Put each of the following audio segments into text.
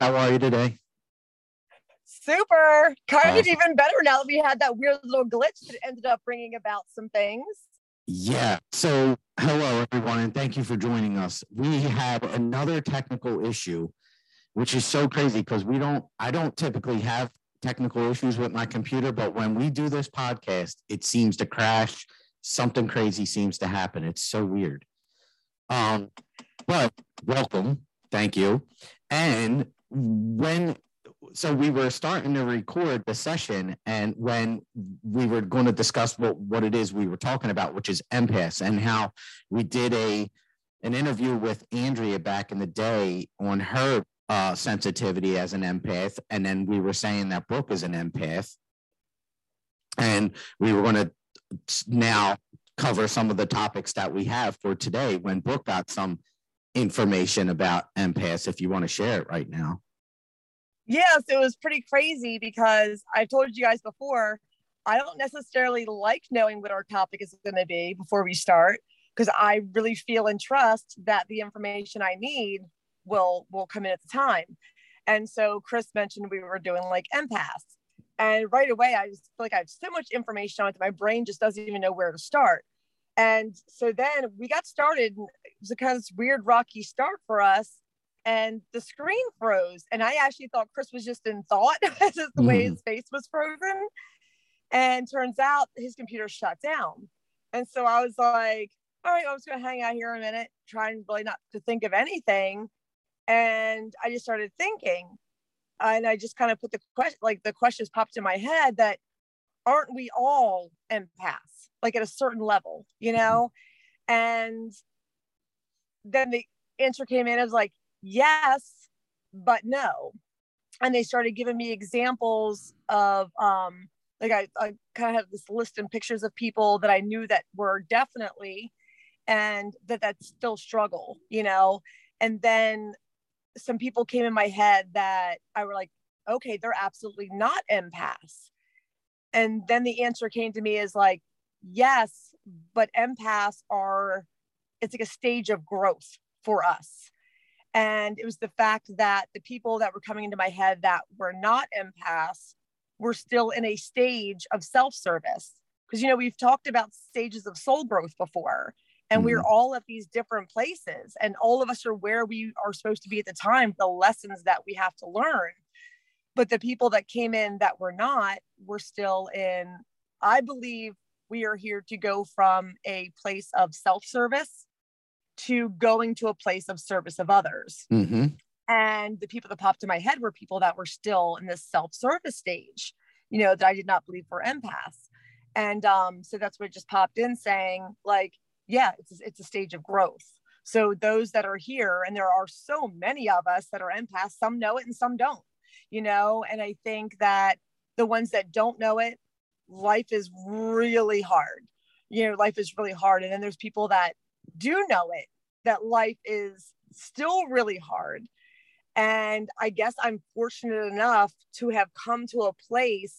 How are you today? Super. Kind of even better now that we had that weird little glitch that ended up bringing about some things. Yeah. So, hello, everyone, and thank you for joining us. We have another technical issue, which is so crazy because we don't, I don't typically have technical issues with my computer, but when we do this podcast, it seems to crash. Something crazy seems to happen. It's so weird. Um, but welcome. Thank you. And when so we were starting to record the session and when we were going to discuss what, what it is we were talking about which is empaths and how we did a an interview with andrea back in the day on her uh, sensitivity as an empath and then we were saying that brooke is an empath and we were going to now cover some of the topics that we have for today when brooke got some information about empaths if you want to share it right now Yes, it was pretty crazy because I've told you guys before, I don't necessarily like knowing what our topic is going to be before we start because I really feel and trust that the information I need will will come in at the time. And so Chris mentioned we were doing like empaths. And right away, I just feel like I have so much information on it that my brain just doesn't even know where to start. And so then we got started. It was a kind of weird, rocky start for us and the screen froze. And I actually thought Chris was just in thought, just the mm. way his face was frozen. And turns out his computer shut down. And so I was like, all right, I'm just gonna hang out here a minute, trying really not to think of anything. And I just started thinking, and I just kind of put the question, like the questions popped in my head that aren't we all empaths, like at a certain level, you know? And then the answer came in I was like, yes, but no. And they started giving me examples of, um, like I, I kind of have this list and pictures of people that I knew that were definitely, and that that still struggle, you know. And then some people came in my head that I were like, okay, they're absolutely not empaths. And then the answer came to me is like, yes, but empaths are, it's like a stage of growth for us. And it was the fact that the people that were coming into my head that were not empaths were still in a stage of self service. Because, you know, we've talked about stages of soul growth before, and mm-hmm. we're all at these different places, and all of us are where we are supposed to be at the time, the lessons that we have to learn. But the people that came in that were not were still in, I believe we are here to go from a place of self service to going to a place of service of others. Mm-hmm. And the people that popped in my head were people that were still in this self-service stage, you know, that I did not believe were empaths. And um, so that's what just popped in saying, like, yeah, it's it's a stage of growth. So those that are here, and there are so many of us that are empaths, some know it and some don't, you know. And I think that the ones that don't know it, life is really hard. You know, life is really hard. And then there's people that do know it that life is still really hard. And I guess I'm fortunate enough to have come to a place,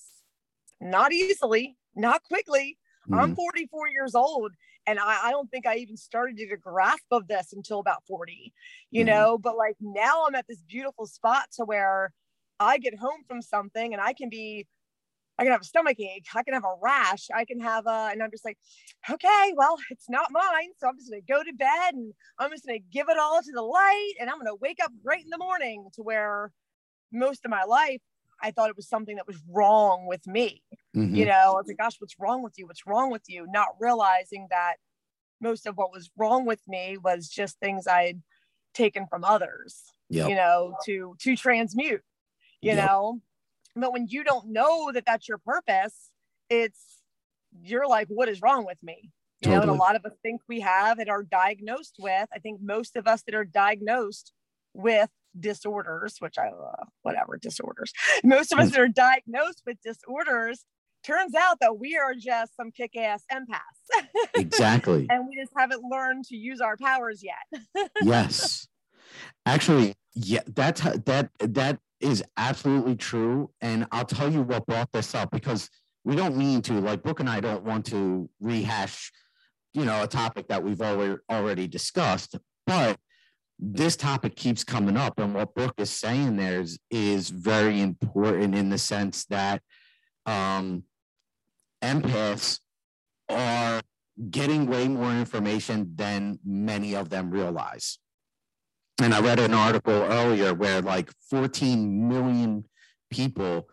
not easily, not quickly. Mm. I'm 44 years old, and I, I, don't think I even started to get a grasp of this until about 40, you mm. know. But like now I'm at this beautiful spot to where I get home from something and I can be I can have a stomach ache. I can have a rash. I can have a, and I'm just like, okay, well, it's not mine. So I'm just going to go to bed and I'm just going to give it all to the light. And I'm going to wake up great in the morning to where most of my life, I thought it was something that was wrong with me. Mm-hmm. You know, I was like, gosh, what's wrong with you? What's wrong with you? Not realizing that most of what was wrong with me was just things I had taken from others, yep. you know, to, to transmute, you yep. know, but when you don't know that that's your purpose, it's you're like, what is wrong with me? You totally. know, and a lot of us think we have and are diagnosed with. I think most of us that are diagnosed with disorders, which I uh, whatever disorders, most of us that are diagnosed with disorders turns out that we are just some kick-ass empaths. Exactly. and we just haven't learned to use our powers yet. yes. Actually, yeah, that's that that is absolutely true. And I'll tell you what brought this up because we don't mean to, like Brooke and I don't want to rehash, you know, a topic that we've already already discussed. But this topic keeps coming up and what brooke is saying there is, is very important in the sense that um, empaths are getting way more information than many of them realize and i read an article earlier where like 14 million people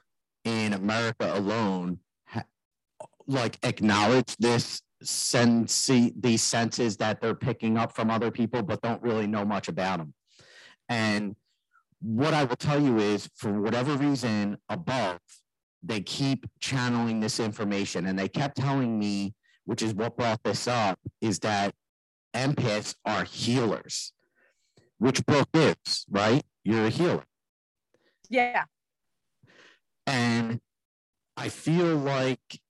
in america alone ha- like acknowledge this sense these senses that they're picking up from other people but don't really know much about them and what i will tell you is for whatever reason above they keep channeling this information. And they kept telling me which is what brought this up is that empaths are healers which Brooke is right you're a healer yeah and i feel like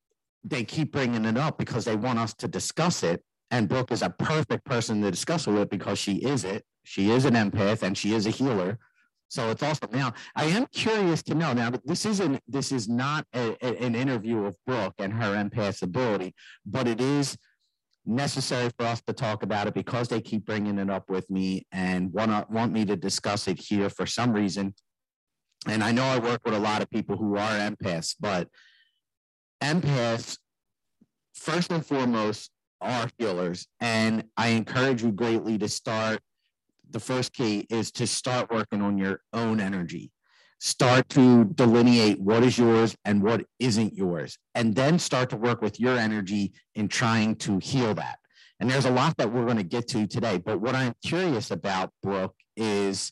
they keep bringing it up because they want us to discuss it. And Brooke is a perfect person to discuss it with because she is it. She is an empath and she is a healer. So it's awesome. Now, I am curious to know. Now, this isn't this is not a, a, an interview of Brooke and her empath ability, but it is necessary for us to talk about it because they keep bringing it up with me and want want me to discuss it here for some reason. And I know I work with a lot of people who are empaths, but empaths, first and foremost, are healers. And I encourage you greatly to start. The first key is to start working on your own energy. Start to delineate what is yours and what isn't yours, and then start to work with your energy in trying to heal that. And there's a lot that we're going to get to today. But what I'm curious about, Brooke, is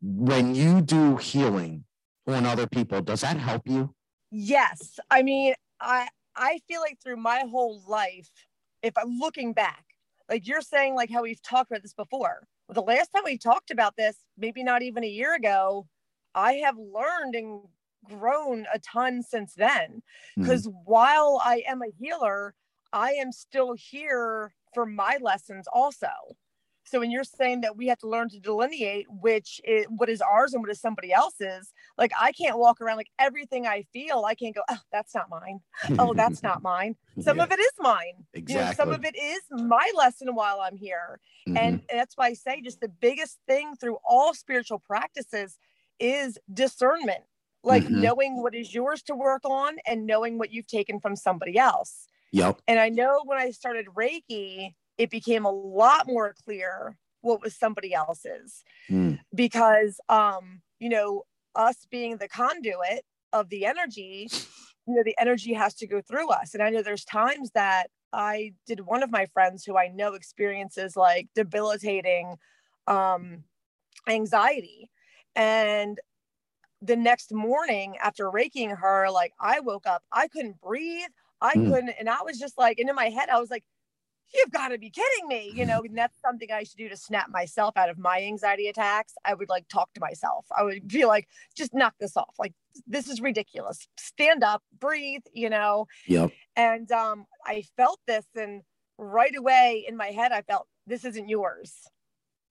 when you do healing on other people, does that help you? Yes. I mean, I I feel like through my whole life, if I'm looking back, like you're saying, like how we've talked about this before. The last time we talked about this, maybe not even a year ago, I have learned and grown a ton since then. Because mm-hmm. while I am a healer, I am still here for my lessons also. So when you're saying that we have to learn to delineate which is what is ours and what is somebody else's, like I can't walk around like everything I feel, I can't go, oh, that's not mine. Oh, that's not mine. Some yeah. of it is mine. Exactly. You know, some of it is my lesson while I'm here. Mm-hmm. And that's why I say just the biggest thing through all spiritual practices is discernment. Like mm-hmm. knowing what is yours to work on and knowing what you've taken from somebody else. Yep. And I know when I started Reiki, it became a lot more clear what was somebody else's mm. because um you know us being the conduit of the energy you know the energy has to go through us and i know there's times that i did one of my friends who i know experiences like debilitating um anxiety and the next morning after raking her like i woke up i couldn't breathe. I mm. couldn't and i was just like and in my head i was like you've got to be kidding me you know and that's something i should do to snap myself out of my anxiety attacks. I would like talk to myself. I would be like just knock this off. Like this is ridiculous. Stand up breathe you know? Yep. And um i felt this and right away in my head i felt this isn't yours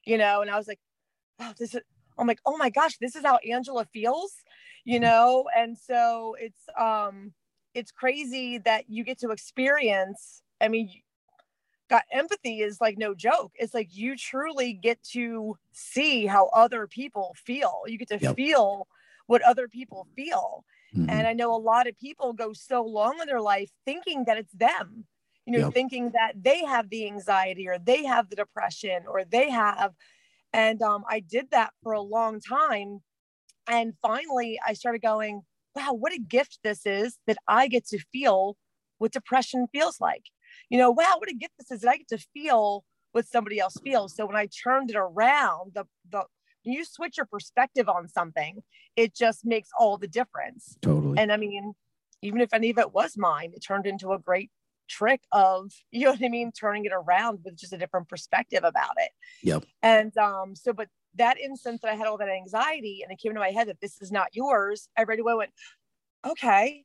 you know? And i was like oh this is i'm like oh my gosh this is how angela feels you mm. know and so it's um it's crazy that you get to experience i mean got empathy is like no joke. It's like you truly get to see how other people feel. You get to yep. feel what other people feel. Mm-hmm. And I know a lot of people go so long in their life thinking that it's them, you know, yep. thinking that they have the anxiety or they have the depression or they have. And um, I did that for a long time. And finally, I started going, wow, what a gift this is that I get to feel what depression feels like you know, wow, what a gift this is. And I get to feel what somebody else feels. So when I turned it around, the the you switch your perspective on something, it just makes all the difference. Totally. And I mean, even if any of it was mine, it turned into a great trick of, you know what I mean, turning it around with just a different perspective about it. Yep. And um, so but that instance that I had all that anxiety and it came into my head that this is not yours, I right away went, okay,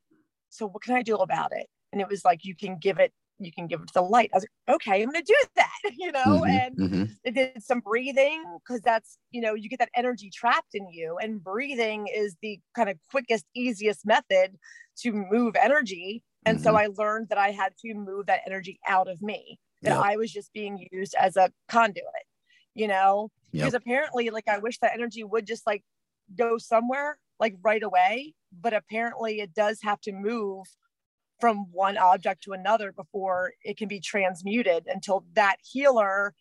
so what can I do about it? And it was like, you can give it you can give it to the light. I was like, okay, I'm going to do that, you know, mm-hmm, and mm-hmm. I did some breathing because that's, you know, you get that energy trapped in you. And breathing is the kind of quickest, easiest method to move energy. And mm-hmm. so I learned that I had to move that energy out of me, that yep. I was just being used as a conduit, you know, Yep. because apparently, like, I wish that energy would just like go somewhere like right away, but apparently it does have to move from one object to another before it can be transmuted until that healer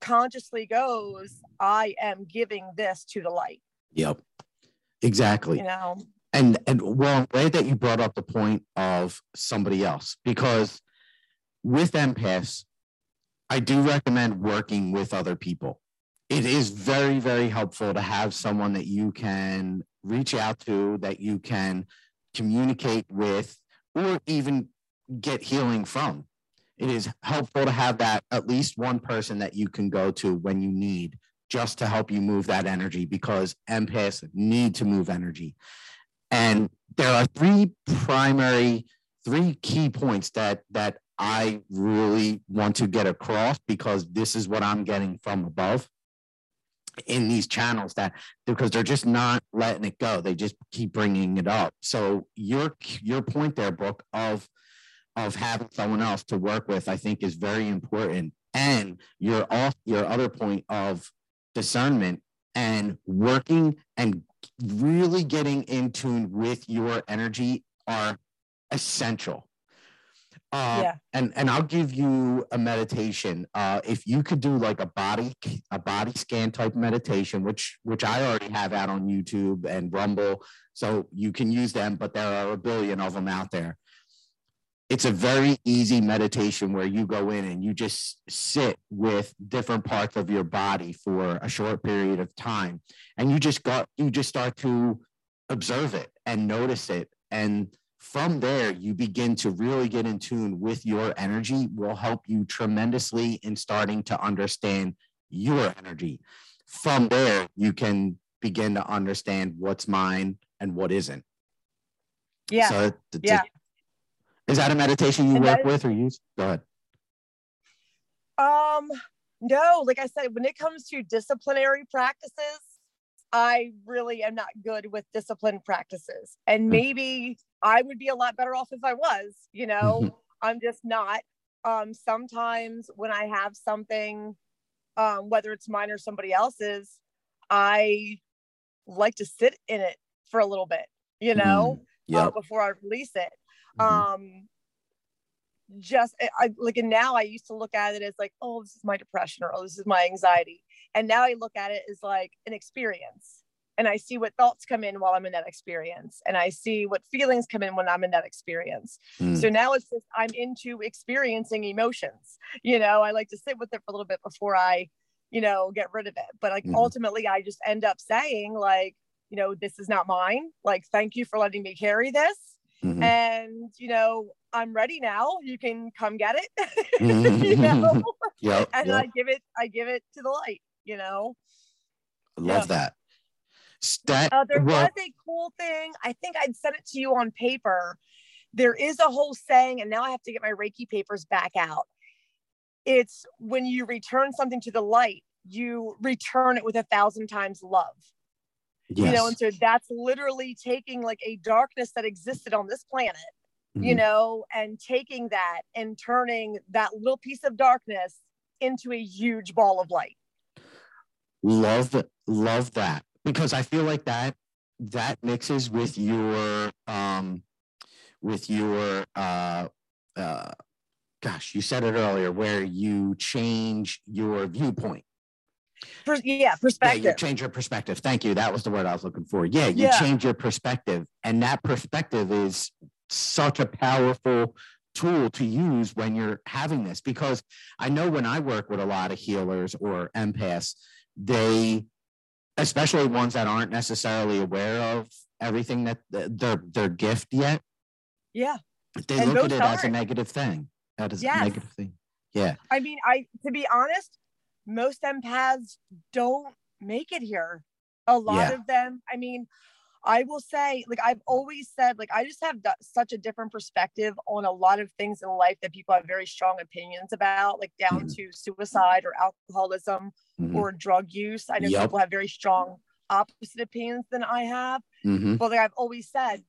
consciously goes, I am giving this to the light, Yep. Exactly. you know? and and well I'm glad that you brought up the point of somebody else because with empaths i do recommend working with other people it is very very helpful to have someone that you can reach out to that you can communicate with or even get healing from. It is helpful to have that at least one person that you can go to when you need just to help you move that energy because empaths need to move energy. And there are three primary, three key points that that I really want to get across because this is what I'm getting from above in these channels that because they're just not letting it go. They just keep bringing it up. So your your point there, Brooke, of of having someone else to work with, I think is very important. And your off your other point of discernment and working and really getting in tune with your energy are essential. Uh, yeah. and and I'll give you a meditation. Uh, if you could do like a body a body scan type meditation, which which I already have out on YouTube and Rumble, so you can use them. But there are a billion of them out there. It's a very easy meditation where you go in and you just sit with different parts of your body for a short period of time, and you just got you just start to observe it and notice it and from there you begin to really get in tune with your energy will help you tremendously in starting to understand your energy from there you can begin to understand what's mine and what isn't Yeah. so it- Yeah. is that a meditation you And work that- with or use go ahead Um, no, like I said, when it comes to disciplinary practices, I really am not good with discipline practices. And Mm. maybe I would be a lot better off if I was, you know, I'm just not. Um, sometimes when I have something, um, whether it's mine or somebody else's, I like to sit in it for a little bit, you know, uh, before I release it. Mhm. Um, just I like and now I used to look at it as like, oh, this is my depression or oh, this is my anxiety. And now I look at it as like an experience. And I see what thoughts come in while I'm in that experience. And I see what feelings come in when I'm in that experience. Mm. So now it's just I'm into experiencing emotions. You know, I like to sit with it for a little bit before I, you know, get rid of it. But like Mhm. ultimately I just end up saying, like, you know, this is not mine. Like, thank you for letting me carry this Mhm. and you know i'm ready now you can come get it you know yep, and yep. i give it i give it to the light you know I love yeah. that Stat, uh, there well, was a cool thing i think i'd sent it to you on paper there is a whole saying and now i have to get my reiki papers back out it's when you return something to the light you return it with a thousand times love yes. you know and so that's literally taking like a darkness that existed on this planet you Mhm. know, and taking that and turning that little piece of darkness into a huge ball of light. Love love that because i feel like that that mixes with your um with your uh uh gosh you said it earlier where you change your viewpoint Per- yeah, yeah you perspective. change your perspective thank you that was the word i was looking for yeah you Yeah. change your perspective and that perspective is such a powerful tool to use when you're having this because i know when i work with a lot of healers or empaths they especially ones that aren't necessarily aware of everything that their their gift yet yeah. they And look at it as a negative thing that is Yes. a negative thing yeah I mean, I to be honest, most empaths don't make it here. A lot Yeah. of them, I mean, I will say, like I've always said, like I just have d- such a different perspective on a lot of things in life that people have very strong opinions about, like down Mhm. to suicide or alcoholism Mhm. or drug use. I know Yep. people have very strong opposite opinions than I have. Mhm. But like I've always said,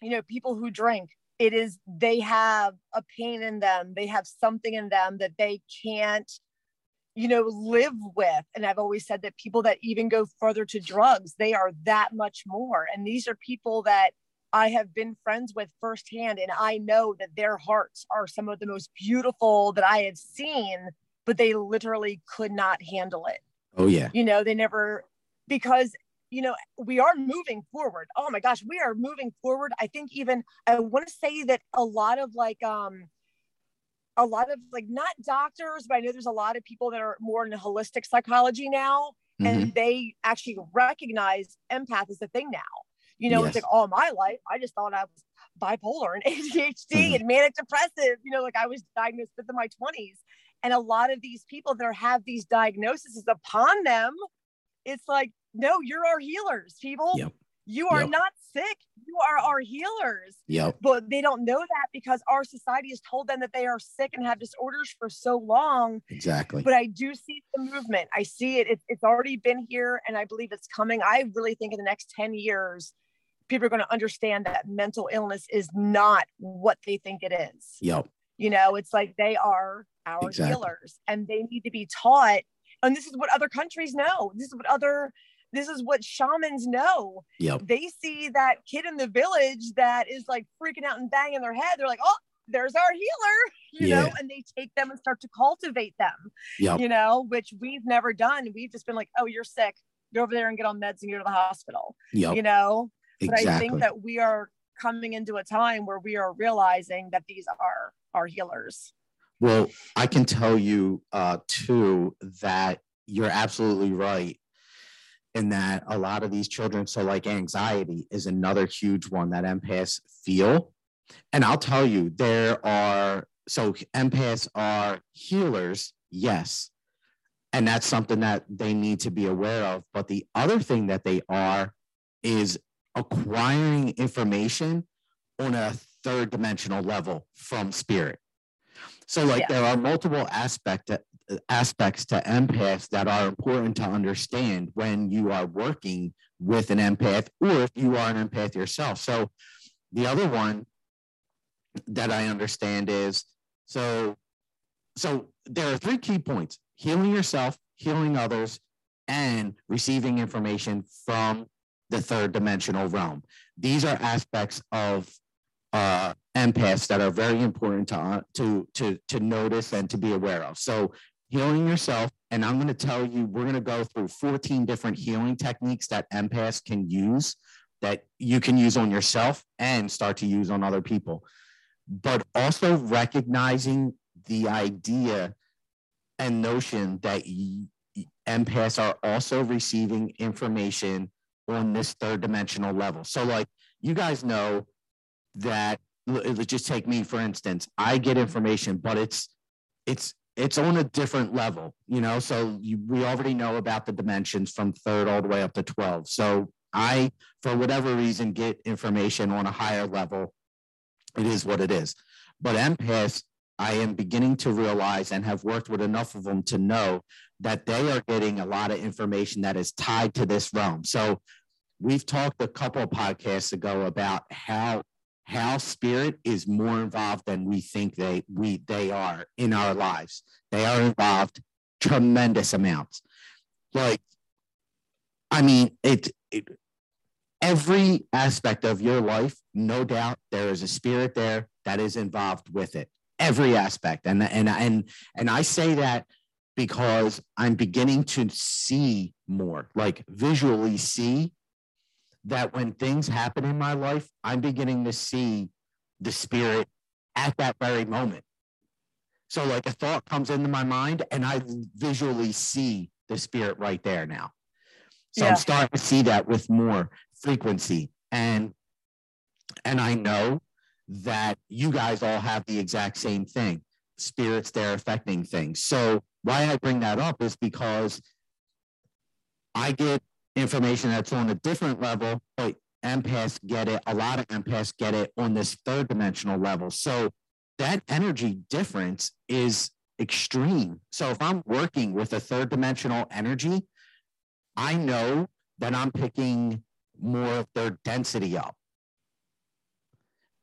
you know, people who drink, it is they have a pain in them. They have something in them that they can't you know, live with. And I've always said that people that even go further to drugs, they are that much more. And these are people that I have been friends with firsthand. And I know that their hearts are some of the most beautiful that I have seen, but they literally could not handle it. Oh, yeah. You know, they never, because you know, we are moving forward. Oh my gosh, we are moving forward. I think even I want to say that a lot of like um a lot of like not doctors, but I know there's a lot of people that are more in holistic psychology now, mm-hmm. and they actually recognize empath as a thing now. You know, yes. it's like all my life, I just thought I was bipolar and ADHD mm-hmm. and manic depressive. You know, like I was diagnosed with in my 20s. And a lot of these people that are, have these diagnoses upon them, it's like no, you're our healers, people. Yep. You are yep. not sick. You are our healers. Yep. But they don't know that because our society has told them that they are sick and have disorders for so long. Exactly. But I do see the movement. I see it. it it's already been here and I believe it's coming. I really think in the next 10 years, people are going to understand that mental illness is not what they think it is. Yep. You know, it's like they are our exactly. healers and they need to be taught. And this is what other countries know. This is what other this is what shamans know. Yep. They see that kid in the village that is like freaking out and banging their head. They're like, oh, there's our healer, you yeah. know, and they take them and start to cultivate them, yep. you know, which we've never done. We've just been like, oh, you're sick. Go over there and get on meds and go to the hospital, yep. you know. Exactly. But I think that we are coming into a time where we are realizing that these are our healers. Well, I can tell you uh, too that you're absolutely right in that a lot of these children, so like anxiety is another huge one that empaths feel. And I'll tell you, there are, so empaths are healers, yes. And that's something that they need to be aware of. But the other thing that they are is acquiring information on a third dimensional level from spirit. So, like, yeah. there are multiple aspect aspects to empaths that are important to understand when you are working with an empath or if you are an empath yourself. So the other one that I understand is so so there are three key points: healing yourself, healing others, and receiving information from the third dimensional realm. These are aspects of uh, empaths that are very important to, to, to, to notice and to be aware of. So healing yourself. And I'm going to tell you, we're going to go through 14 different healing techniques that empaths can use that you can use on yourself and start to use on other people. But also recognizing the idea and notion that empaths are also receiving information on this third dimensional level. So, like, you guys know that, just take me for instance, I get information, but it's, it's it's on a different level, you know. So you, we already know about the dimensions from third all the way up to 12. So I, for whatever reason, get information on a higher level. It is what it is. But empaths, I am beginning to realize and have worked with enough of them to know that they are getting a lot of information that is tied to this realm. So we've talked a couple podcasts ago about how how spirit is more involved than we think they we they are in our lives. They are involved tremendous amounts. Like, I mean, it, it every aspect of your life, no doubt, there is a spirit there that is involved with it. Every aspect, and and and and I say that because I'm beginning to see more, like visually see that when things happen in my life, I'm beginning to see the spirit at that very moment. So, like a thought comes into my mind, and I visually see the spirit right there now. So yeah. I'm starting to see that with more frequency, and and I know that you guys all have the exact same thing. Spirits there affecting things. So why I bring that up is because I get information that's on a different level, but empaths get it. A lot of empaths get it on this third dimensional level. So that energy difference is extreme. So if I'm working with a third dimensional energy, I know that I'm picking more of their density up.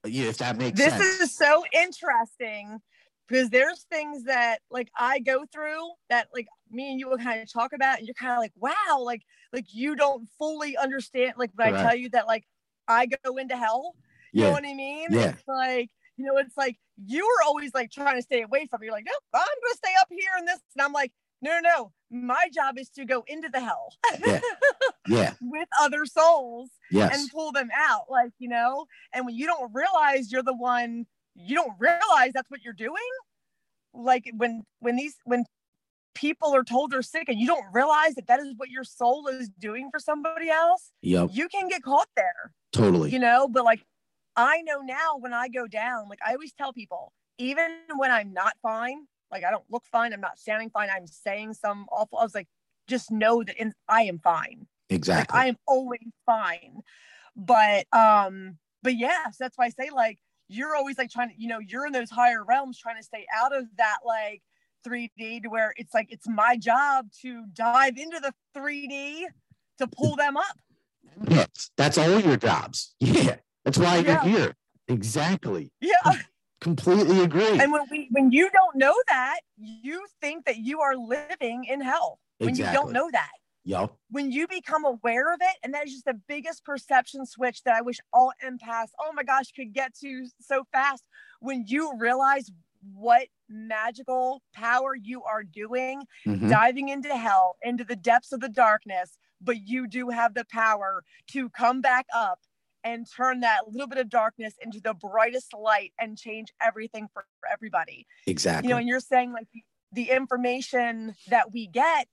If that makes this sense. This is so interesting because there's things that like I go through that like me and you will kind of talk about and you're kind of like wow like like you don't fully understand like when I tell you that like I go into hell you yeah. know what I mean yeah. it's like you know it's like you were always like trying to stay away from it. you're like no I'm gonna stay up here in this and I'm like no no no my job is to go into the hell yeah, yeah. with other souls yes. and pull them out like you know and when you don't realize you're the one you don't realize that's what you're doing. Like when when these when people are told they're sick and you don't realize that that is what your soul is doing for somebody else yep. you can get caught there. Totally. You know but like i know now when i go down like i always tell people even when i'm not fine like i don't look fine i'm not sounding fine i'm saying some awful i was like just know that in, i am fine. Exactly. Like, i am always fine. But um but yeah so that's why i say like you're always like trying to, you know, you're in those higher realms trying to stay out of that like 3D to where it's like it's my job to dive into the 3D to pull them up. Yes, that's all your jobs. Yeah. That's why yeah. you're here. Exactly. Yeah. Completely agree. And when we when you don't know that, you think that you are living in hell. When exactly. you don't know that. Yep. When you become aware of it, and that is just the biggest perception switch that I wish all empaths, oh my gosh, could get to so fast. When you realize what magical power you are doing, mm-hmm. diving into hell, into the depths of the darkness, but you do have the power to come back up and turn that little bit of darkness into the brightest light and change everything for everybody. Exactly. You know, and you're saying like the, the information that we get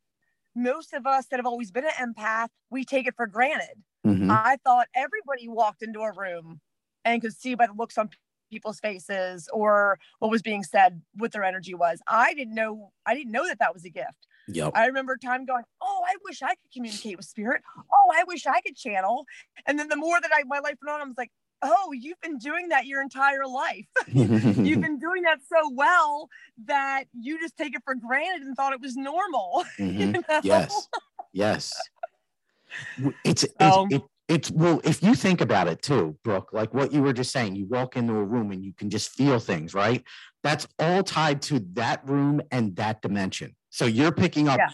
most of us that have always been an empath, we take it for granted. Mm-hmm. I thought everybody walked into a room and could see by the looks on people's faces or what was being said what their energy was. I didn't know I didn't know that that was a gift. Yep. I remember time going, "Oh, I wish I could communicate with spirit. Oh, I wish I could channel." And then the more that I my life went on, I was like, oh, you've been doing that your entire life. you've been doing that so well that you just take it for granted and thought it was normal. Mm-hmm. You know? Yes. Yes. It's, it's, um, it, it's, well, if you think about it too, Brooke, like what you were just saying, you walk into a room and you can just feel things, right? That's all tied to that room and that dimension. So you're picking up, yeah.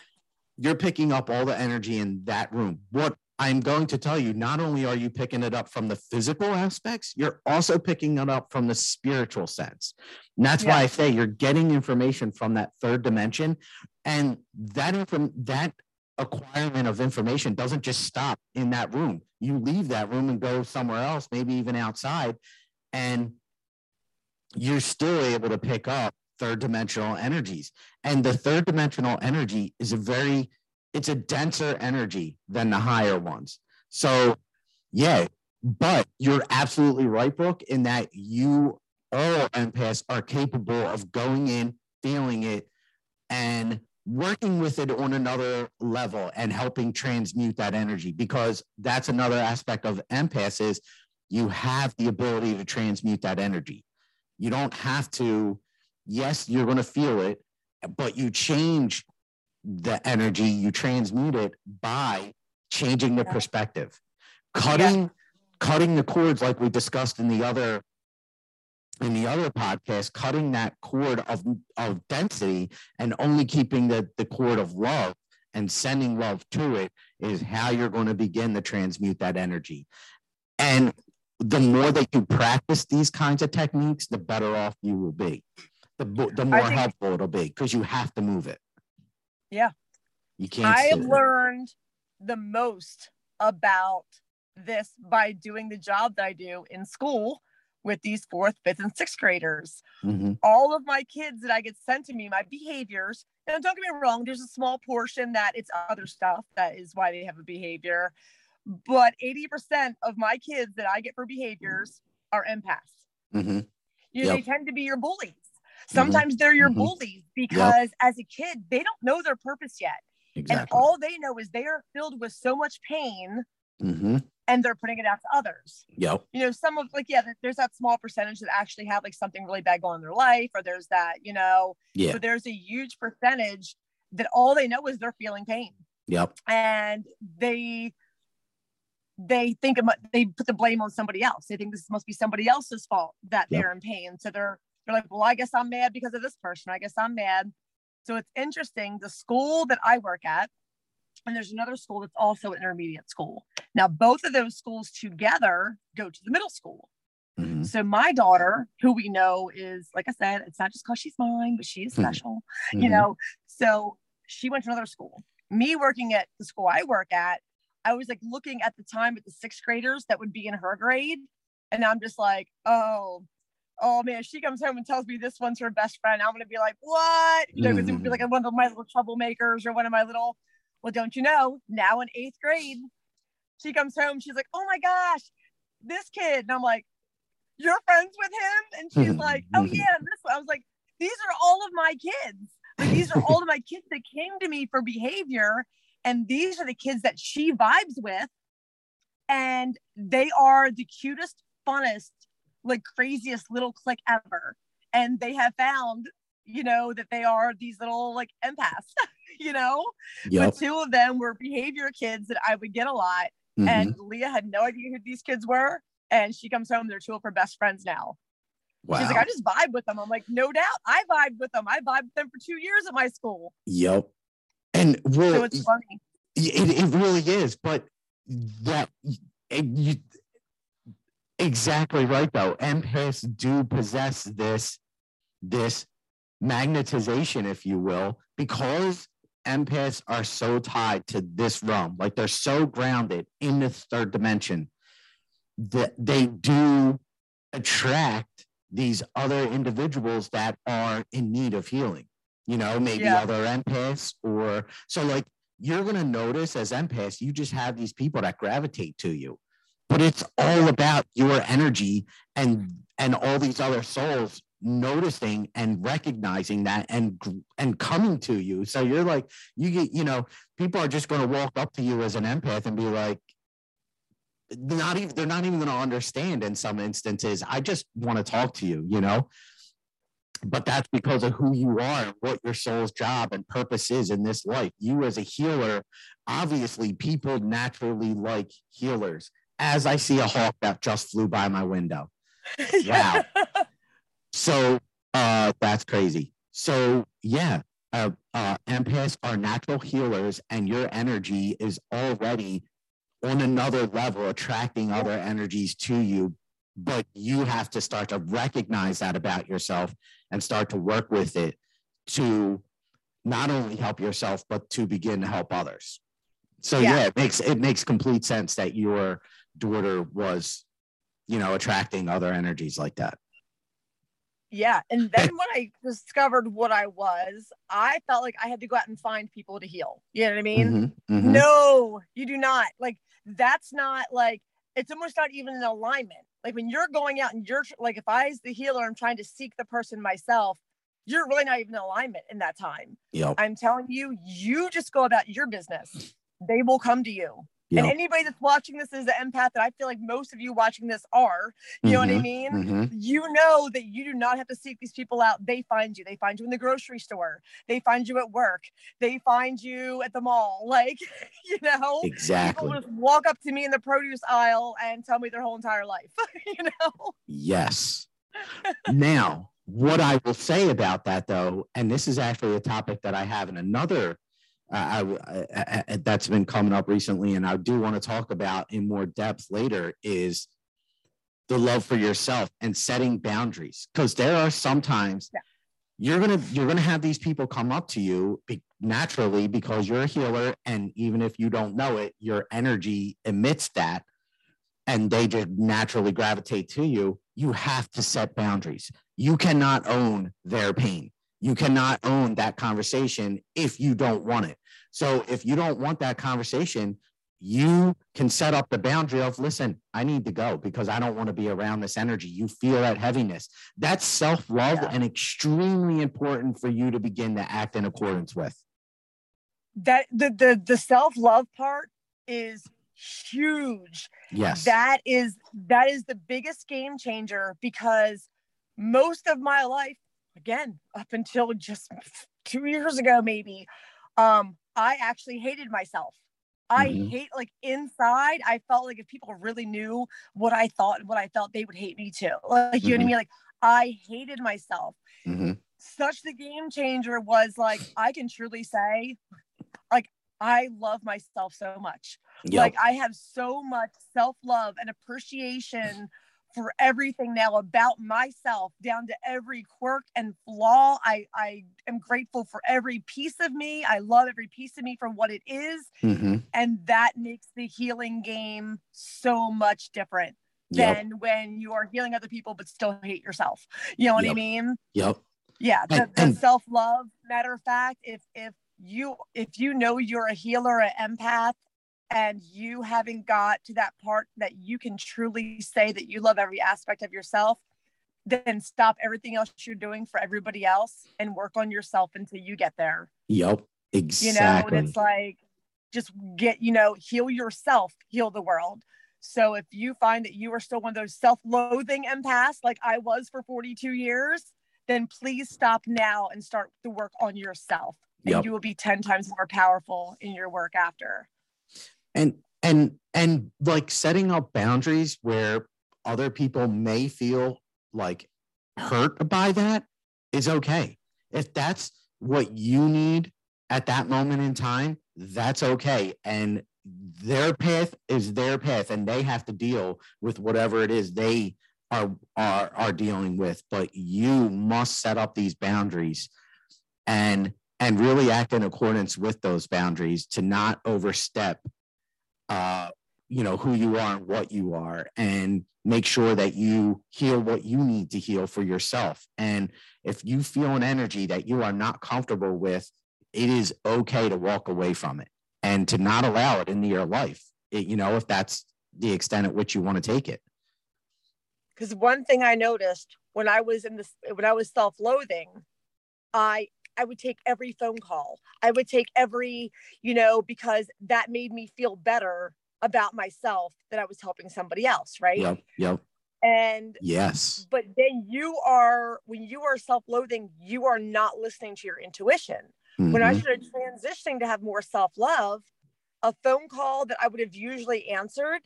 you're picking up all the energy in that room. What I'm going to tell you, not only are you picking it up from the physical aspects, you're also picking it up from the spiritual sense. And that's yeah. why I say you're getting information from that third dimension. And that inform that acquirement of information doesn't just stop in that room. You leave that room and go somewhere else, maybe even outside, and you're still able to pick up third dimensional energies. And the third dimensional energy is a very it's a denser energy than the higher ones. So, yeah, but you're absolutely right, Brooke, in that you all empaths are capable of going in, feeling it, and working with it on another level and helping transmute that energy because that's another aspect of empaths is you have the ability to transmute that energy. You don't have to, yes, you're going to feel it, but you change the energy, you transmute it by changing the perspective, cutting, yeah. cutting the cords like we discussed in the other in the other podcast, cutting that cord of, of density and only keeping the, the cord of love and sending love to it is how you're going to begin to transmute that energy. And the more that you practice these kinds of techniques, the better off you will be. The, the more think, helpful it'll be because you have to move it. Yeah. You can't. I have learned the most about this by doing the job that I do in school with these fourth, fifth, and sixth graders. Mm-hmm. All of my kids that I get sent to me, my behaviors, and don't get me wrong, there's a small portion that it's other stuff that is why they have a behavior. But 80% of my kids that I get for behaviors are empaths. Mm-hmm. You yep. they tend to be your bullies. Mm-hmm. Sometimes mm-hmm. they're your mm-hmm. bullies because yep. as a kid, they don't know their purpose yet. Exactly. And all they know is they are filled with so much pain mm-hmm. and they're putting it out to others. Yep. You know, some of like, yeah, there's that small percentage that actually have like something really bad going in their life, or there's that, you know, yeah. but there's a huge percentage that all they know is they're feeling pain. Yep. And they they think about they put the blame on somebody else. They think this must be somebody else's fault that yep. they're in pain. So they're they're like, well, I guess I'm mad because of this person. I guess I'm mad. So it's interesting. The school that I work at, and there's another school that's also an intermediate school. Now, both of those schools together go to the middle school. Mm-hmm. So my daughter, who we know is, like I said, it's not just because she's mine, but she is mm-hmm. special, mm-hmm. you know. So she went to another school. Me working at the school I work at, I was like looking at the time at the sixth graders that would be in her grade. And I'm just like, oh, oh man, she comes home and tells me this one's her best friend. I'm gonna be like, what? You know, because it would be mm. like one of my little troublemakers or one of my little, well, don't you know, now in eighth grade, she comes home, she's like, oh my gosh, this kid. And I'm like, you're friends with him? And she's like, oh yeah, this one. I was like, these are all of my kids. Like, these are all of my kids that came to me for behavior. And these are the kids that she vibes with. And they are the cutest, funnest, like craziest little clique ever. And they have found, you know, that they are these little like empaths, you know? Yep. But two of them were behavior kids that I would get a lot. Mm-hmm. And Leah had no idea who these kids were. And she comes home, they're two of her best friends now. Wow. She's like, I just vibe with them. I'm like, no doubt. I vibe with them. I vibe with them for two years at my school. Yep. And well, so it's funny. It, it really is. But that you, exactly right though. Empaths do possess this this magnetization, if you will, because empaths are so tied to this realm, like they're so grounded in this third dimension that they do attract these other individuals that are in need of healing. You know, maybe yeah. other empaths or so like you're gonna notice as empaths, you just have these people that gravitate to you. But it's all about your energy and and all these other souls noticing and recognizing that and and coming to you. So you're like you get you know people are just going to walk up to you as an empath and be like not even they're not even going to understand in some instances i just want to talk to you you know? But that's because of who you are and what your soul's job and purpose is in this life. You as a healer obviously people naturally like healers as i see a hawk that just flew by my window wow so uh that's crazy so yeah uh, uh, empaths are natural healers and your energy is already on another level, attracting other energies to you. But you have to start to recognize that about yourself and start to work with it to not only help yourself, but to begin to help others. So yeah, yeah it makes it makes complete sense that your daughter was, you know, attracting other energies like that. Yeah. And then when I discovered what I was, I felt like I had to go out and find people to heal. You know what I mean? Mm-hmm, mm-hmm. No, you do not. Like that's not like it's almost not even an alignment. Like when you're going out and you're like, if I, as the healer, I'm trying to seek the person myself, you're really not even in alignment in that time. Yep. I'm telling you, you just go about your business. They will come to you. Yep. And anybody that's watching this is an empath that I feel like most of you watching this are. You mm-hmm, know what I mm-hmm, mean? Mm-hmm. You know that you do not have to seek these people out. They find you. They find you in the grocery store. They find you at work. They find you at the mall. Like, you know, exactly. People just walk up to me in the produce aisle and tell me their whole entire life. you know? Yes. now, what I will say about that, though, and this is actually a topic that I have in another I, I, I, that's been coming up recently, and I do want to talk about in more depth later is the love for yourself and setting boundaries because there are sometimes yeah. you're gonna you're gonna have these people come up to you be, naturally because you're a healer, and even if you don't know it, your energy emits that, and they just naturally gravitate to you. You have to set boundaries. You cannot own their pain. You cannot own that conversation if you don't want it. So if you don't want that conversation, you can set up the boundary of listen, I need to go because I don't want to be around this energy. You feel that heaviness. That's self love yeah. and extremely important for you to begin to act in accordance with. That the the the self love part is huge. Yes. That is that is the biggest game changer because most of my life again up until just 2 years ago maybe um I actually hated myself. I mm-hmm. hate like inside. I felt like if people really knew what I thought and what I felt, they would hate me too. Like you mm-hmm. know what I mm-hmm. mean? Like I hated myself. Mhm. Such the game changer was like, I can truly say, like, I love myself so much. Yep. Like, I have so much self love and appreciation for everything now about myself, down to every quirk and flaw. I, I am grateful for every piece of me. I love every piece of me for what it is. Mhm. And that makes the healing game so much different Yep. than when you are healing other people but still hate yourself. You know what I mean? Yep. Yeah. The, the self-love, matter of fact, if if you if you know you're a healer, an empath, and you haven't got to that part that you can truly say that you love every aspect of yourself, then stop everything else you're doing for everybody else and work on yourself until you get there Yep. Exactly. you know and it's like just get you know heal yourself heal the world so if you find that you are still one of those self-loathing empaths like i was for 42 years then please stop now and start the work on yourself and Yep. you will be 10 times more powerful in your work after and and and like setting up boundaries where other people may feel like hurt by that is okay. If that's what you need at that moment in time that's okay. And their path is their path and they have to deal with whatever it is they are are are dealing with. But you must set up these boundaries and and really act in accordance with those boundaries to not overstep uh, you know who you are and what you are and make sure that you heal what you need to heal for yourself. And if you feel an energy that you are not comfortable with it is okay to walk away from it and to not allow it into your life it, you know if that's the extent at which you want to take it. Because one thing i noticed when i was in this when i was self-loathing i i would take every phone call. I would take every you know because that made me feel better about myself that i was helping somebody else right? Yep yep. And yes. but then you are when you are self-loathing you are not listening to your intuition. When i Mhm. started transitioning to have more self-love a phone call that i would have usually answered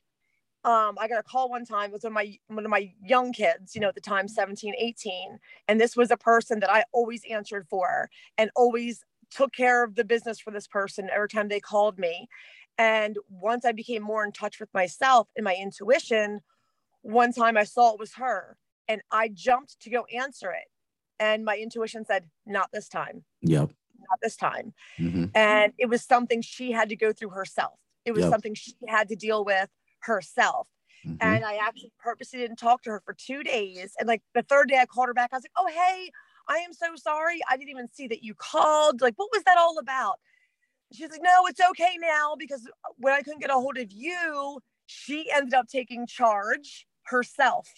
um, i got a call one time it was one of my one of my young kids you know at the time 17 18 and this was a person that i always answered for and always took care of the business for this person every time they called me. And once i became more in touch with myself and my intuition one time i saw it was her and i jumped to go answer it. And my intuition said not this time. Yep. Not this time. Mhm. and it was something she had to go through herself. It was Yep. something she had to deal with herself Mhm. and i actually purposely didn't talk to her for two days and like the third day i called her back i was like oh hey i am so sorry i didn't even see that you called like what was that all about she's like no it's okay now because when i couldn't get a hold of you she ended up taking charge herself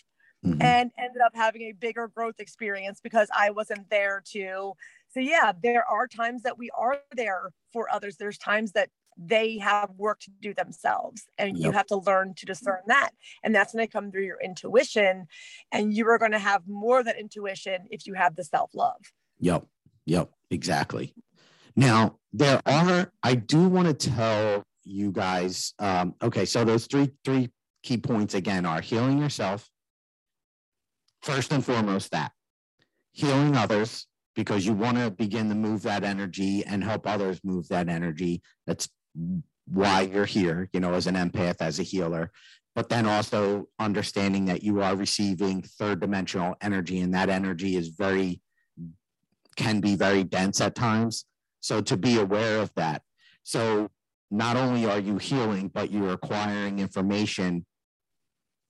Mhm. and ended up having a bigger growth experience because I wasn't there to. So, yeah, there are times that we are there for others. There's times that they have work to do themselves, and you have to learn to discern that. And that's going to come through your intuition. And you are going to have more of that intuition if you have the self love. Yep. Yep. Exactly. Now, there are, I do want to tell you guys, um, okay, so those three, three key points again are healing yourself. First and foremost, that healing others because you want to begin to move that energy and help others move that energy. That's why you're here, you know, as an empath, as a healer. But then also understanding that you are receiving third dimensional energy, and that energy is very can be very dense at times. So to be aware of that. So not only are you healing, but you're acquiring information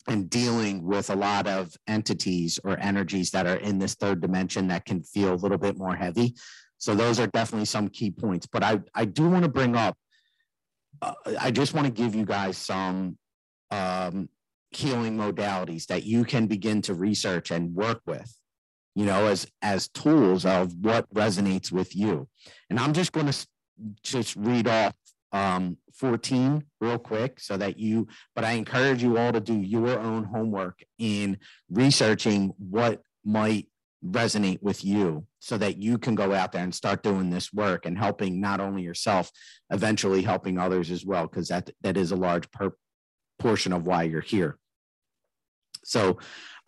and dealing with a lot of entities or energies that are in this third dimension that can feel a little bit more heavy. So those are definitely some key points. But I, I do want to bring up, uh, I just want to give you guys some um, healing modalities that you can begin to research and work with you know as as tools of what resonates with you. And i'm just going to just read off um 14 real quick so that you but i encourage you all to do your own homework in researching what might resonate with you so that you can go out there and start doing this work and helping not only yourself eventually helping others as well because that that is a large per- portion of why you're here So,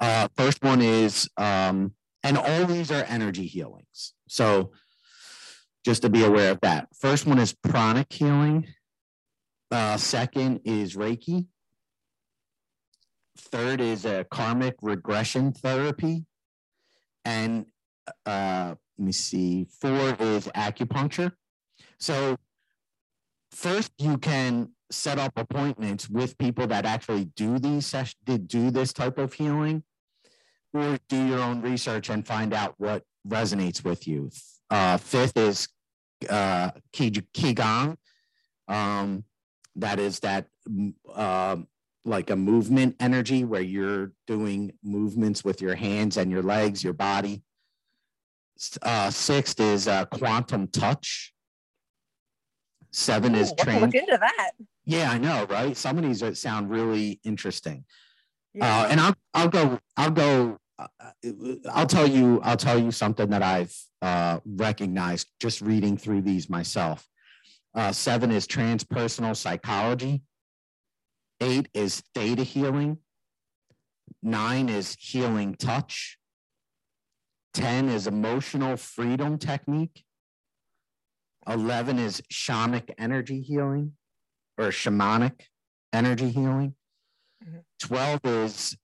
uh, first one is, um, and all these are energy healings. So, just to be aware of that. First one is pranic healing. Uh, second is Reiki. Third is a karmic regression therapy. And uh, let me see, four is acupuncture. So, first, you can set up appointments with people that actually do these sessions, do this type of healing, or do your own research and find out what resonates with you. Uh, fifth is uh, Qigong. Um, that is that uh, like a movement energy where you're doing movements with your hands and your legs, your body. Uh, sixth is uh, quantum touch. Seven Ooh, is trans. Look into that. Yeah, I know, right? Some of these are, sound really interesting. Yeah. Uh, and I'll I'll go I'll go uh, I'll tell you I'll tell you something that I've uh, recognized just reading through these myself. Uh, seven is transpersonal psychology. Eight is theta healing. Nine is healing touch. 10 is emotional freedom technique. 11 is shamanic energy healing or shamanic energy healing. Mm-hmm. 12 is,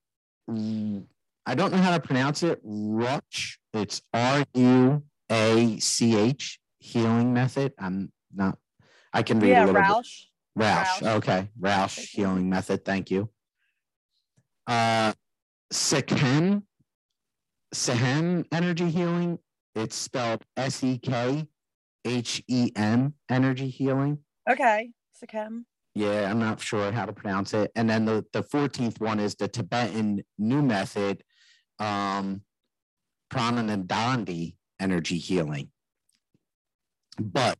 I don't know how to pronounce it, Ruach. It's R U A C H healing method. I'm not, I can read yeah, a little Roush. Roush. Roush. Okay. Roush healing method. Thank you. Uh, Sekhem, Sekhem energy healing. It's spelled S E K H E M energy healing. Okay. Sekhem. Yeah, I'm not sure how to pronounce it. And then the, the 14th one is the Tibetan new method, um, Prananandandi energy healing. But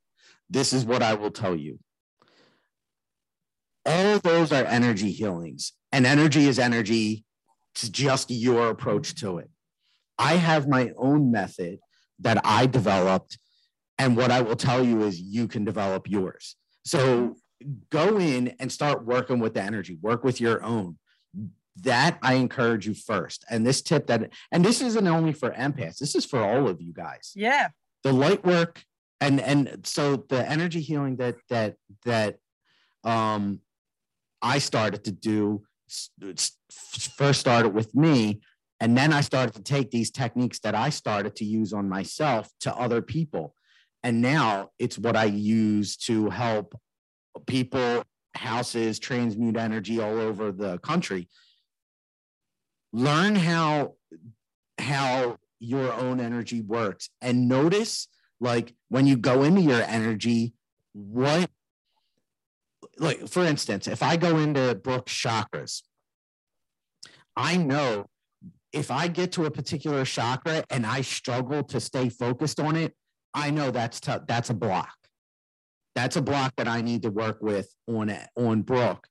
this is what I will tell you. All those are energy healings, and energy is energy. It's just your approach to it. I have my own method that I developed, and what I will tell you is you can develop yours. So go in and start working with the energy, work with your own. That I encourage you first. And this tip that, and this isn't only for empaths, this is for all of you guys. Yeah. The light work and and so the energy healing that that that um I started to do first started with me and then I started to take these techniques that I started to use on myself to other people. And now it's what I use to help people, houses, transmute energy all over the country. Learn how how your own energy works and notice like when you go into your energy what like for instance if i go into Brooke's chakras i know if i get to a particular chakra and i struggle to stay focused on it i know that's t- that's a block. That's a block that i need to work with on on brooke.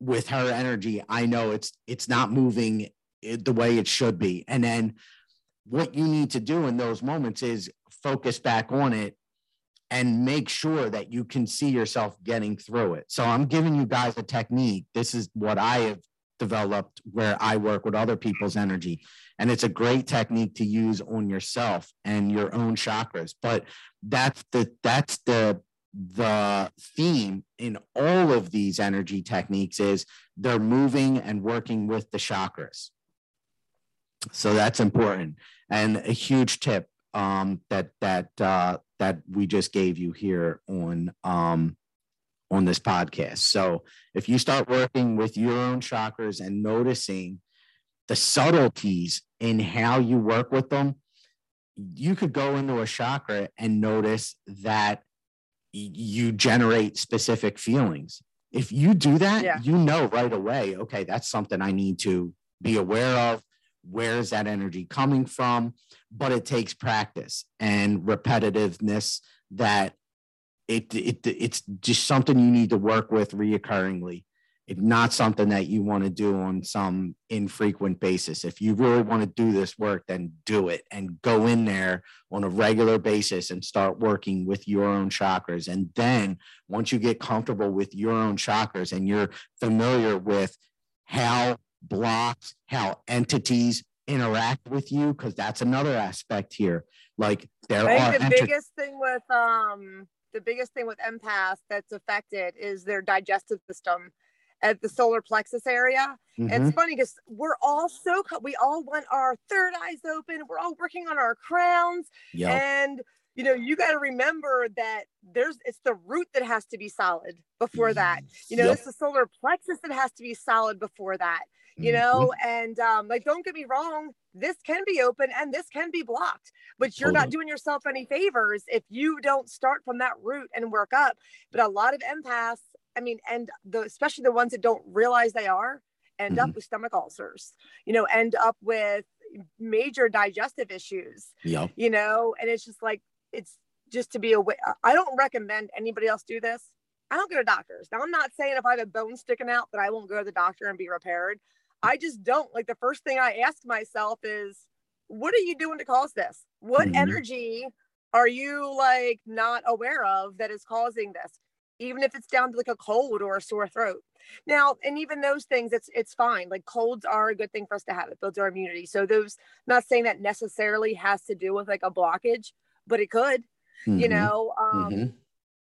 With her energy i know it's it's not moving the way it should be. And then what you need to do in those moments is focus back on it and make sure that you can see yourself getting through it. So I'm giving you guys a technique. This is what I have developed where I work with other people's energy. And it's a great technique to use on yourself and your own chakras. But that's the that's the the theme in all of these energy techniques is they're moving and working with the chakras. So that's important. And a huge tip um, that that uh, that we just gave you here on um, on this podcast. So if you start working with your own chakras and noticing the subtleties in how you work with them, you could go into a chakra and notice that you generate specific feelings. If you do that, yeah. you know right away, okay, that's something I need to be aware of where is that energy coming from? But it takes practice and repetitiveness that it, it it's just something you need to work with reoccurringly. It's not something that you want to do on some infrequent basis. If you really want to do this work then do it and go in there on a regular basis and start working with your own chakras. And then once you get comfortable with your own chakras and you're familiar with how blocks, how entities interact with you, because that's another aspect here. Like there I are think the enter- biggest thing with um the biggest thing with empaths that's affected is their digestive system at the solar plexus area. Mhm. It's funny because we're all so we all want our third eyes open. We're all working on our crowns, Yep. and you know you got to remember that there's it's the root that has to be solid before that. You know, Yep. it's the solar plexus that has to be solid before that. You Mhm. know, and um, like don't get me wrong, this can be open and this can be blocked, but you're not doing yourself any favors if you don't start from that root and work up. But a lot of empaths, I mean, and the especially the ones that don't realize they are, end Mm-hmm. up with stomach ulcers. You know, end up with major digestive issues Yep. you know and it's just like it's just to be aware i don't recommend anybody else do this i don't go to doctors now i'm not saying if i have a bone sticking out that i won't go to the doctor and be repaired i just don't like the first thing i ask myself is what are you doing to cause this what Mhm. energy are you like not aware of that is causing this even if it's down to like a cold or a sore throat now and even those things it's it's fine like colds are a good thing for us to have it builds our immunity so those not saying that necessarily has to do with like a blockage but it could you Mhm. know um Mhm.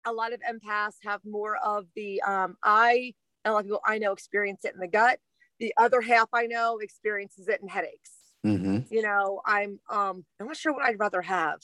a lot of empaths have more of the um i and a lot of people i know experience it in the gut the other half i know experiences it in headaches Mhm. you know i'm um i'm not sure what i'd rather have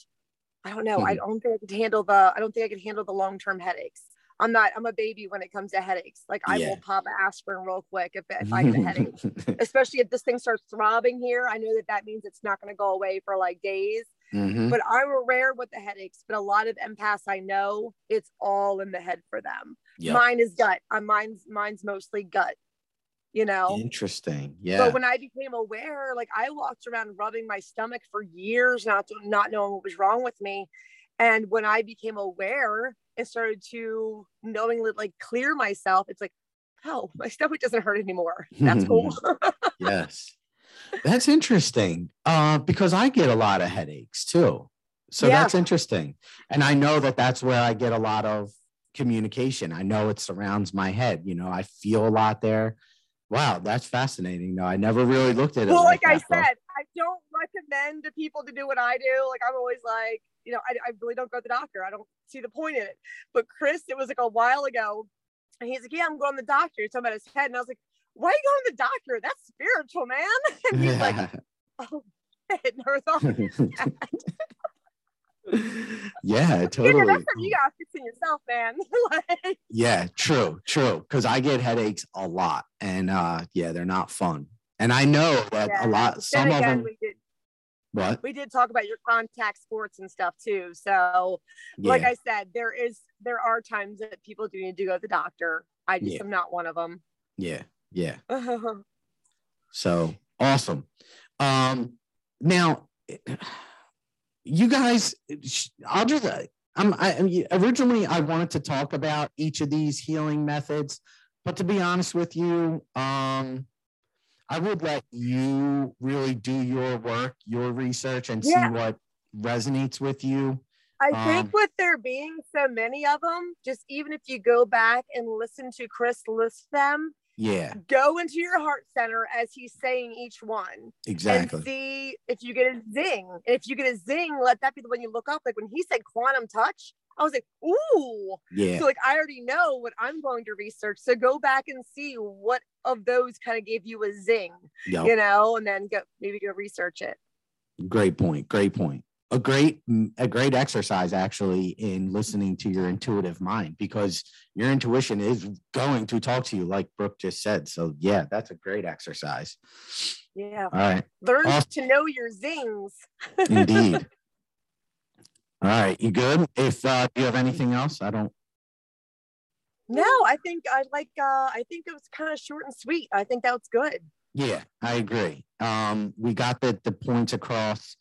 i don't know i Mhm. don't think i could handle the i don't think i could handle the long-term headaches i'm not i'm a baby when it comes to headaches like i Yeah. will pop aspirin real quick if, if i get a headache especially if this thing starts throbbing here i know that that means it's not going to go away for like days Mhm. but I'm rare with the headaches. But a lot of empaths I know, it's all in the head for them. Yep. Mine is gut. Uh, mine's mine's mostly gut. You know. Interesting. Yeah. But when I became aware, like I walked around rubbing my stomach for years, not not knowing what was wrong with me, and when I became aware and started to knowingly like clear myself, it's like, oh, my stomach doesn't hurt anymore. That's cool. yes. That's interesting. Uh, because I get a lot of headaches too. So Yeah. that's interesting. And I know that that's where I get a lot of communication. I know it surrounds my head. You know, I feel a lot there. Wow, that's fascinating. No, I never really looked at it. well, like I that, though. said, I don't recommend to people to do what I do. Like I'm always like, you know, I, I really don't go to the doctor. I don't see the point in it. But Chris, it was like a while ago, and he's like, "Yeah, I'm going to the doctor." He's talking about his head, and I was like, "Why are you going to the doctor? That's spiritual, man." And he's like, "Oh, shit, never thought." of yeah, totally. that's you gotta fix in yourself, man. like, Yeah, true, true. Because I get headaches a lot, and uh, yeah, they're not fun. And I know that yeah. a lot. Some of them. we did What? we did talk about your contact sports and stuff too. So like I said, there is there are times that people do need to go to the doctor. I just Yeah. am not one of them. yeah, yeah. So awesome. Um, now, you guys, I'll just. I'm. I originally I wanted to talk about each of these healing methods, but to be honest with you, um, I would let you really do your work, your research, and Yeah. see what resonates with you. I Um, think with there being so many of them, just even if you go back and listen to Chris list them, Yeah, go into your heart center as he's saying each one exactly. and see if you get a zing. And if you get a zing, let that be the one you look up. Like when he said quantum touch, I was like, ooh. Yeah, So like I already know what I'm going to research. So go back and see what of those kind of gave you a zing, yep. you know, and then go maybe go research it. Great point. Great point. A great, a great exercise actually in listening to your intuitive mind because your intuition is going to talk to you, like Brooke just said. So yeah, that's a great exercise. Yeah. All right, Learn Awesome. to know your zings. indeed. All right, you good? If uh, do you have anything else? I don't. No, I think I like uh I think it was kind of short and sweet. I think that was good. Yeah, I agree. Um, we got the the points across.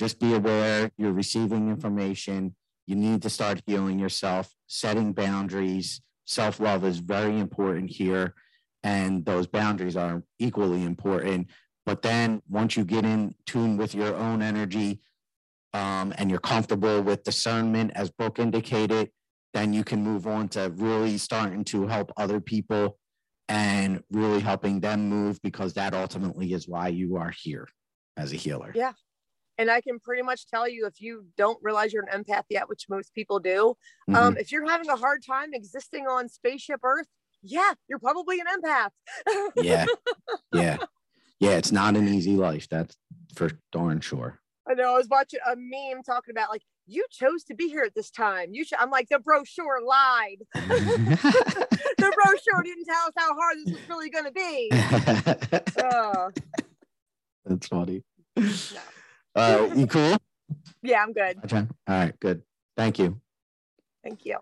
Just be aware you're receiving information. You need to start healing yourself, setting boundaries. Self love is very important here, and those boundaries are equally important. But then once you get in tune with your own energy, um, and you're comfortable with discernment, as Brooke indicated, then you can move on to really starting to help other people and really helping them move because that ultimately is why you are here as a healer. Yeah. And I can pretty much tell you if you don't realize you're an empath yet, which most people do, mm-hmm. um, if you're having a hard time existing on spaceship Earth, yeah, you're probably an empath. yeah. Yeah. Yeah. It's not an easy life. That's for darn sure. I know. I was watching a meme talking about like you chose to be here at this time. You should. I'm like the brochure lied. the brochure didn't tell us how hard this was really going to be. Uh, That's funny. No. Uh, you cool? Yeah, I'm good. Okay. All right. Good. Thank you. Thank you.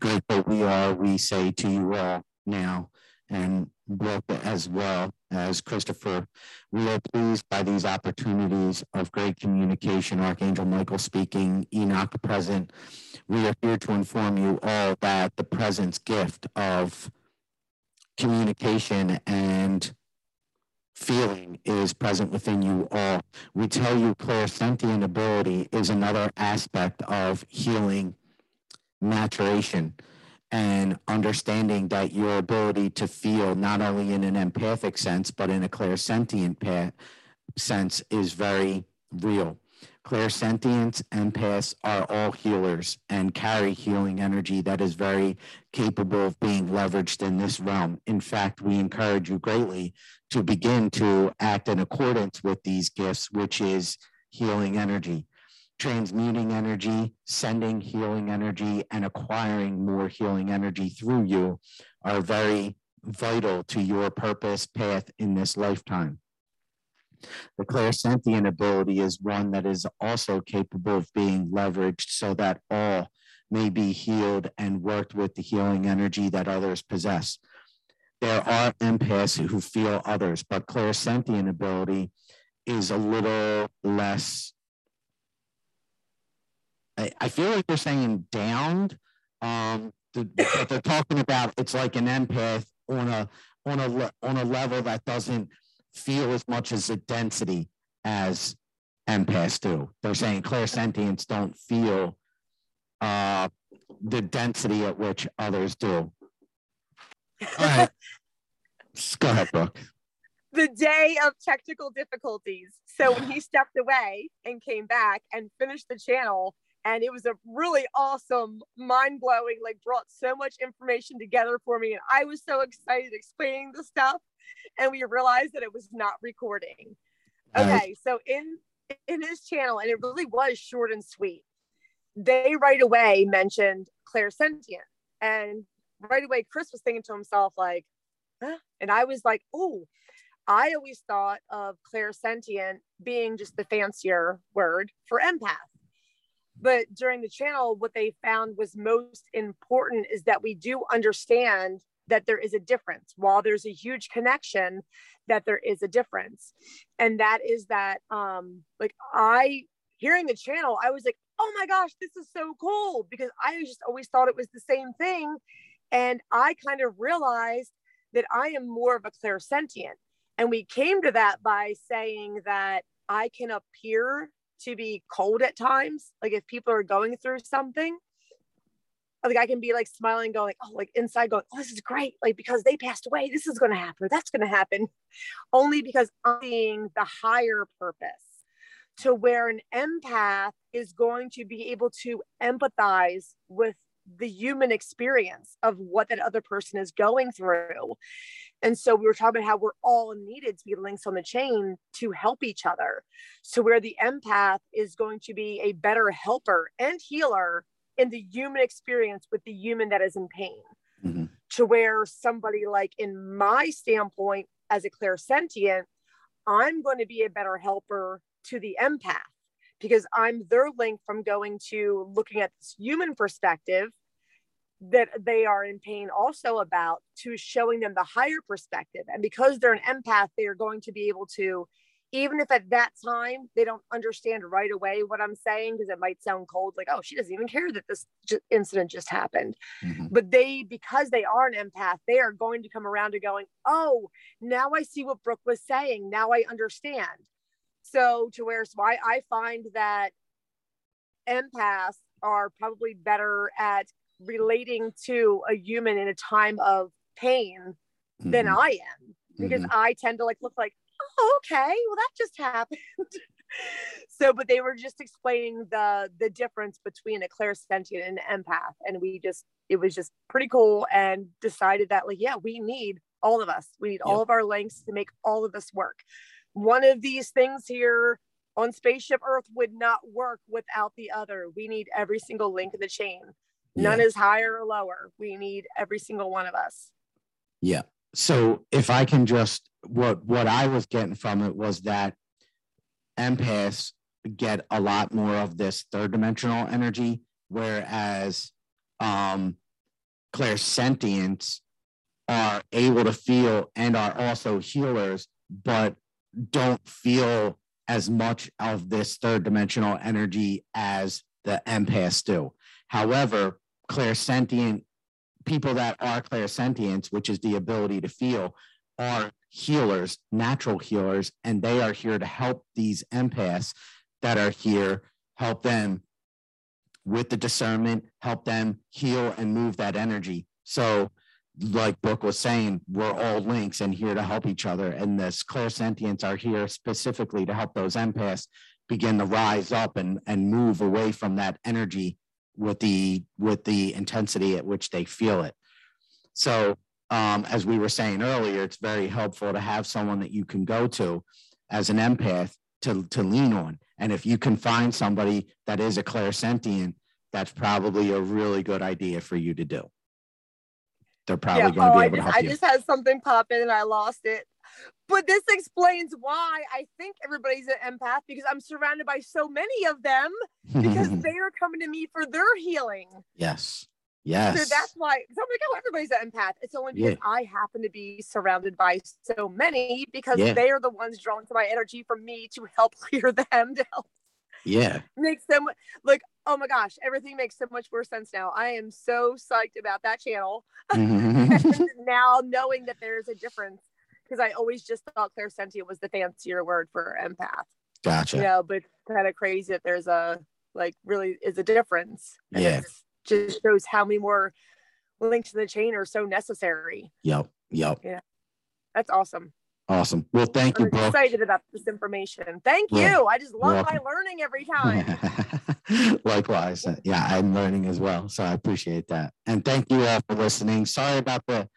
Grateful we are, we say to you all now, and Brooke as well as Christopher. We are pleased by these opportunities of great communication. Archangel Michael speaking, Enoch present. We are here to inform you all that the presence gift of communication and feeling is present within you all. We tell you clairsentient ability is another aspect of healing maturation and understanding that your ability to feel not only in an empathic sense but in a clairsentient pa- sense is very real clairsentience empaths are all healers and carry healing energy that is very capable of being leveraged in this realm in fact we encourage you greatly to begin to act in accordance with these gifts which is healing energy transmuting energy, sending healing energy, and acquiring more healing energy through you are very vital to your purpose path in this lifetime. The clairsentient ability is one that is also capable of being leveraged so that all may be healed and worked with the healing energy that others possess. There are empaths who feel others, but clairsentient ability is a little less I, I feel like they're saying downed. Um, the, but they're talking about it's like an empath on a on a on a level that doesn't feel as much as a density as empaths do. They're saying clairsentients don't feel uh, the density at which others do. All right. Go ahead, Brooke. The day of technical difficulties. So when he stepped away and came back and finished the channel, and it was a really awesome mind-blowing like brought so much information together for me and i was so excited explaining the stuff and we realized that it was not recording okay so in in his channel and it really was short and sweet they right away mentioned clairsentient and right away chris was thinking to himself like huh? and i was like oh i always thought of clairsentient being just the fancier word for empath but during the channel, what they found was most important is that we do understand that there is a difference. While there's a huge connection, that there is a difference. And that is that, um, like, I, hearing the channel, I was like, oh my gosh, this is so cool because I just always thought it was the same thing. And I kind of realized that I am more of a clairsentient. And we came to that by saying that I can appear to be cold at times. Like if people are going through something, like I can be like smiling, going, oh, like inside going, oh, this is great. Like because they passed away, this is going to happen. That's going to happen. Only because I'm seeing the higher purpose to where an empath is going to be able to empathize with the human experience of what that other person is going through. And so we were talking about how we're all needed to be links on the chain to help each other. So where the empath is going to be a better helper and healer in the human experience with the human that is in pain. Mm-hmm. To where somebody like in my standpoint as a clairsentient, I'm going to be a better helper to the empath because I'm their link from going to looking at this human perspective that they are in pain also about to showing them the higher perspective. And because they're an empath, they are going to be able to, even if at that time they don't understand right away what I'm saying, because it might sound cold, like, oh, she doesn't even care that this incident just happened. Mm-hmm. But they, because they are an empath, they are going to come around to going, oh, now I see what Brooke was saying. Now I understand. So to where so I, I find that empaths are probably better at relating to a human in a time of pain than Mhm. I am because Mhm. I tend to like look like, oh, okay, well that just happened. so, but they were just explaining the the difference between a clairsentient and an empath, and we just it was just pretty cool, and decided that like, yeah, we need all of us. We need all of our links to make all of this work. One of these things here on spaceship Earth would not work without the other. We need every single link in the chain. None Yeah. is higher or lower. We need every single one of us. Yeah. So if I can just what what I was getting from it was that empaths get a lot more of this third dimensional energy, whereas um clairsentients are able to feel and are also healers, but don't feel as much of this third dimensional energy as the empaths do. However, clairsentient people that are clairsentients, which is the ability to feel, are healers, natural healers, and they are here to help these empaths that are here, help them with the discernment, help them heal and move that energy. So, like Brooke was saying, we're all links and here to help each other. And this clairsentients are here specifically to help those empaths begin to rise up and, and move away from that energy with the with the intensity at which they feel it. So um, as we were saying earlier, it's very helpful to have someone that you can go to as an empath to, to lean on. And if you can find somebody that is a clairsentient, that's probably a really good idea for you to do. They're probably going to oh, be I able to just, help I you. just had something pop in and I lost it. But this explains why I think everybody's an empath because I'm surrounded by so many of them because they are coming to me for their healing. yes. Yes. So that's why so I'm like, oh, everybody's an empath. It's only because Yeah. I happen to be surrounded by so many because Yeah. they are the ones drawn to my energy for me to help clear them, to help yeah. make them like, oh my gosh, everything makes so much more sense now. I am so psyched about that channel. and now knowing that there's a difference, because I always just thought clairsentient was the fancier word for empath. gotcha. You know, but it's kind of crazy that there's a like really is a difference. And Yeah. it's just shows how many more links in the chain are so necessary. Yep. Yep. Yeah. That's awesome. Awesome. Well, thank you, I'm Brooke. excited about this information. Thank Yeah. you. I just love my learning every time. Likewise. uh, Yeah, I'm learning as well. So I appreciate that. And thank you all for listening. Sorry about the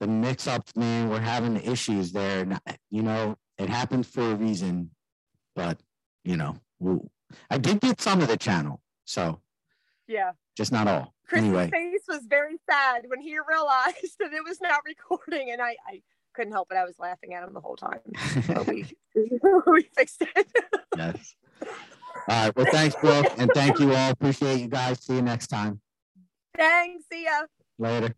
the mix ups, man. We're having issues there. You know, it happens for a reason. But, you know, we'll, I did get some of the channel. So yeah. just not all. Chris's anyway. face was very sad when he realized that it was not recording, and I, I couldn't help it. I was laughing at him the whole time. But we, we fixed it. yes. All right. Well, thanks, Brooke. And thank you all. Appreciate you guys. See you next time. Thanks. See ya. Later.